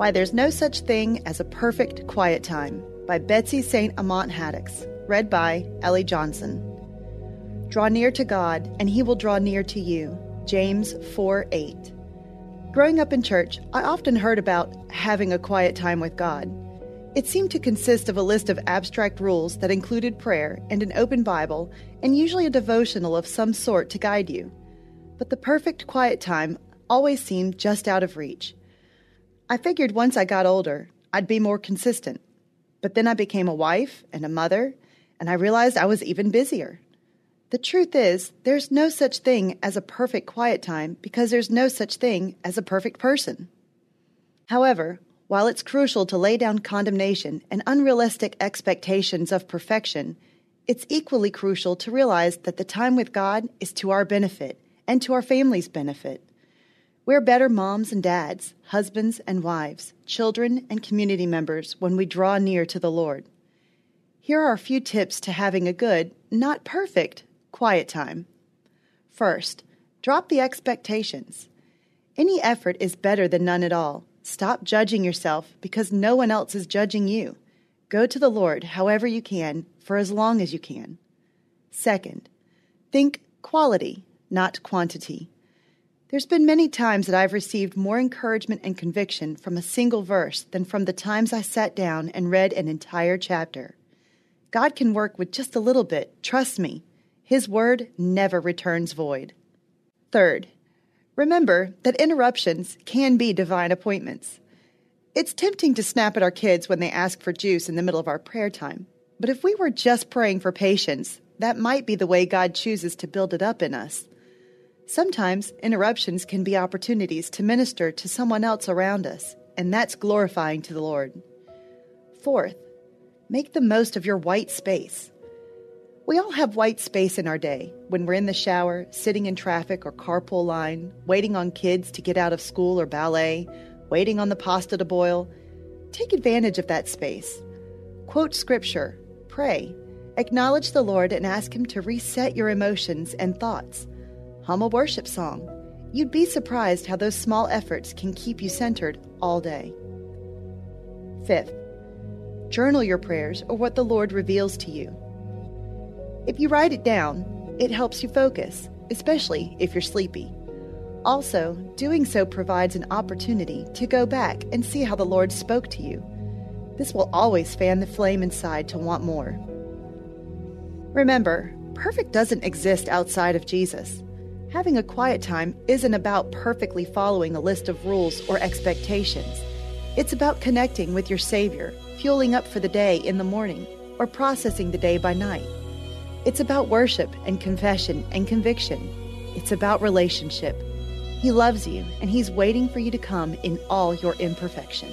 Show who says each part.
Speaker 1: Why There's No Such Thing as a Perfect Quiet Time by Betsy St. Amant Haddox. Read by Ellie Johnson. Draw near to God, and he will draw near to you. James 4 8. Growing up in church, I often heard about having a quiet time with God. It seemed to consist of a list of abstract rules that included prayer and an open Bible, and usually a devotional of some sort to guide you. But the perfect quiet time always seemed just out of reach. I figured once I got older, I'd be more consistent. But then I became a wife and a mother, and I realized I was even busier. The truth is, there's no such thing as a perfect quiet time because there's no such thing as a perfect person. However, while it's crucial to lay down condemnation and unrealistic expectations of perfection, it's equally crucial to realize that the time with God is to our benefit and to our family's benefit. We're better moms and dads, husbands and wives, children and community members when we draw near to the Lord. Here are a few tips to having a good, not perfect, quiet time. First, drop the expectations. Any effort is better than none at all. Stop judging yourself because no one else is judging you. Go to the Lord however you can for as long as you can. Second, think quality, not quantity. There's been many times that I've received more encouragement and conviction from a single verse than from the times I sat down and read an entire chapter. God can work with just a little bit, trust me. His word never returns void. Third, remember that interruptions can be divine appointments. It's tempting to snap at our kids when they ask for juice in the middle of our prayer time, but if we were just praying for patience, that might be the way God chooses to build it up in us. Sometimes interruptions can be opportunities to minister to someone else around us, and that's glorifying to the Lord. Fourth, make the most of your white space. We all have white space in our day when we're in the shower, sitting in traffic or carpool line, waiting on kids to get out of school or ballet, waiting on the pasta to boil. Take advantage of that space. Quote scripture, pray, acknowledge the Lord, and ask Him to reset your emotions and thoughts. Hum a worship song. You'd be surprised how those small efforts can keep you centered all day. Fifth, journal your prayers or what the Lord reveals to you. If you write it down, it helps you focus, especially if you're sleepy. Also, doing so provides an opportunity to go back and see how the Lord spoke to you. This will always fan the flame inside to want more. Remember, perfect doesn't exist outside of Jesus. Having a quiet time isn't about perfectly following a list of rules or expectations. It's about connecting with your Savior, fueling up for the day in the morning, or processing the day by night. It's about worship and confession and conviction. It's about relationship. He loves you, and He's waiting for you to come in all your imperfection.